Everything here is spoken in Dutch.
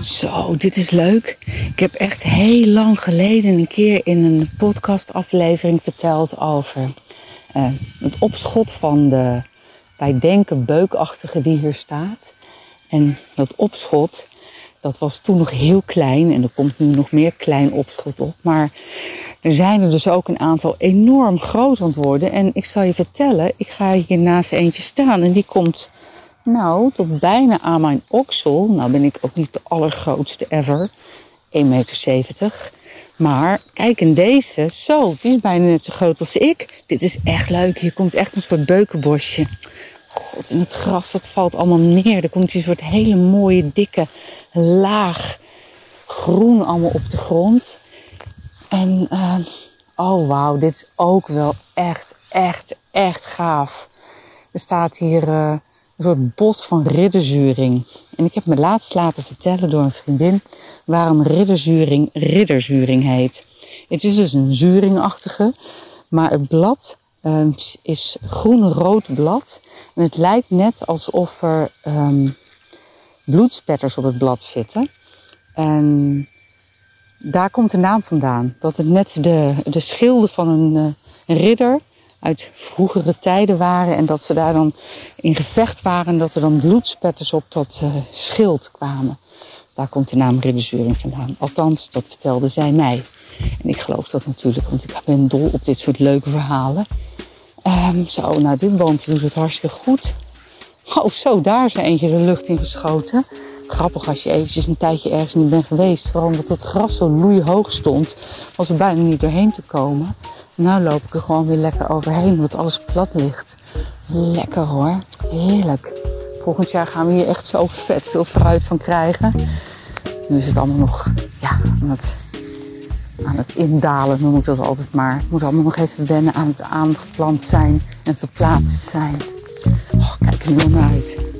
Zo, dit is leuk. Ik heb echt heel lang geleden een keer in een podcastaflevering verteld over uh, het opschot van de, wij denken, beukachtige die hier staat. En dat opschot, dat was toen nog heel klein en er komt nu nog meer klein opschot op. Maar er zijn er dus ook een aantal enorm groot aan worden. En ik zal je vertellen, ik ga hier naast eentje staan en die komt nou tot bijna aan mijn oksel. Nou ben ik ook niet de allergrootste ever, 1,70 meter. Maar kijk, in deze, zo, die is bijna net zo groot als ik. Dit is echt leuk. Hier komt echt een soort beukenbosje. God, en het gras, dat valt allemaal neer. Er komt een soort hele mooie, dikke laag groen allemaal op de grond. En, uh, oh wauw, dit is ook wel echt, echt, echt gaaf. Er staat hier uh, een soort bos van ridderzuring. En ik heb me laatst laten vertellen door een vriendin waarom ridderzuring ridderzuring heet. Het is dus een zuringachtige, maar het blad um, is groen-rood blad. En het lijkt net alsof er um, bloedspetters op het blad zitten. En daar komt de naam vandaan. Dat het net de, de schilden van een, uh, een ridder uit vroegere tijden waren. En dat ze daar dan in gevecht waren. En dat er dan bloedspetters op dat uh, schild kwamen. Daar komt de naam ridderzuring vandaan. Althans, dat vertelde zij mij. En ik geloof dat natuurlijk, want ik ben dol op dit soort leuke verhalen. Um, zo, nou dit boompje doet het hartstikke goed. Oh, zo, daar is er eentje de lucht in geschoten. Grappig als je eventjes een tijdje ergens niet bent geweest. Vooral omdat het gras zo loeihoog stond. Was er bijna niet doorheen te komen. Nou loop ik er gewoon weer lekker overheen, omdat alles plat ligt. Lekker hoor, heerlijk. Volgend jaar gaan we hier echt zo vet veel fruit van krijgen. Nu is het allemaal nog ja, aan, het, aan het indalen, noem ik dat altijd maar. Het moet allemaal nog even wennen aan het aangeplant zijn en verplaatst zijn. Oh, kijk er nu naar uit.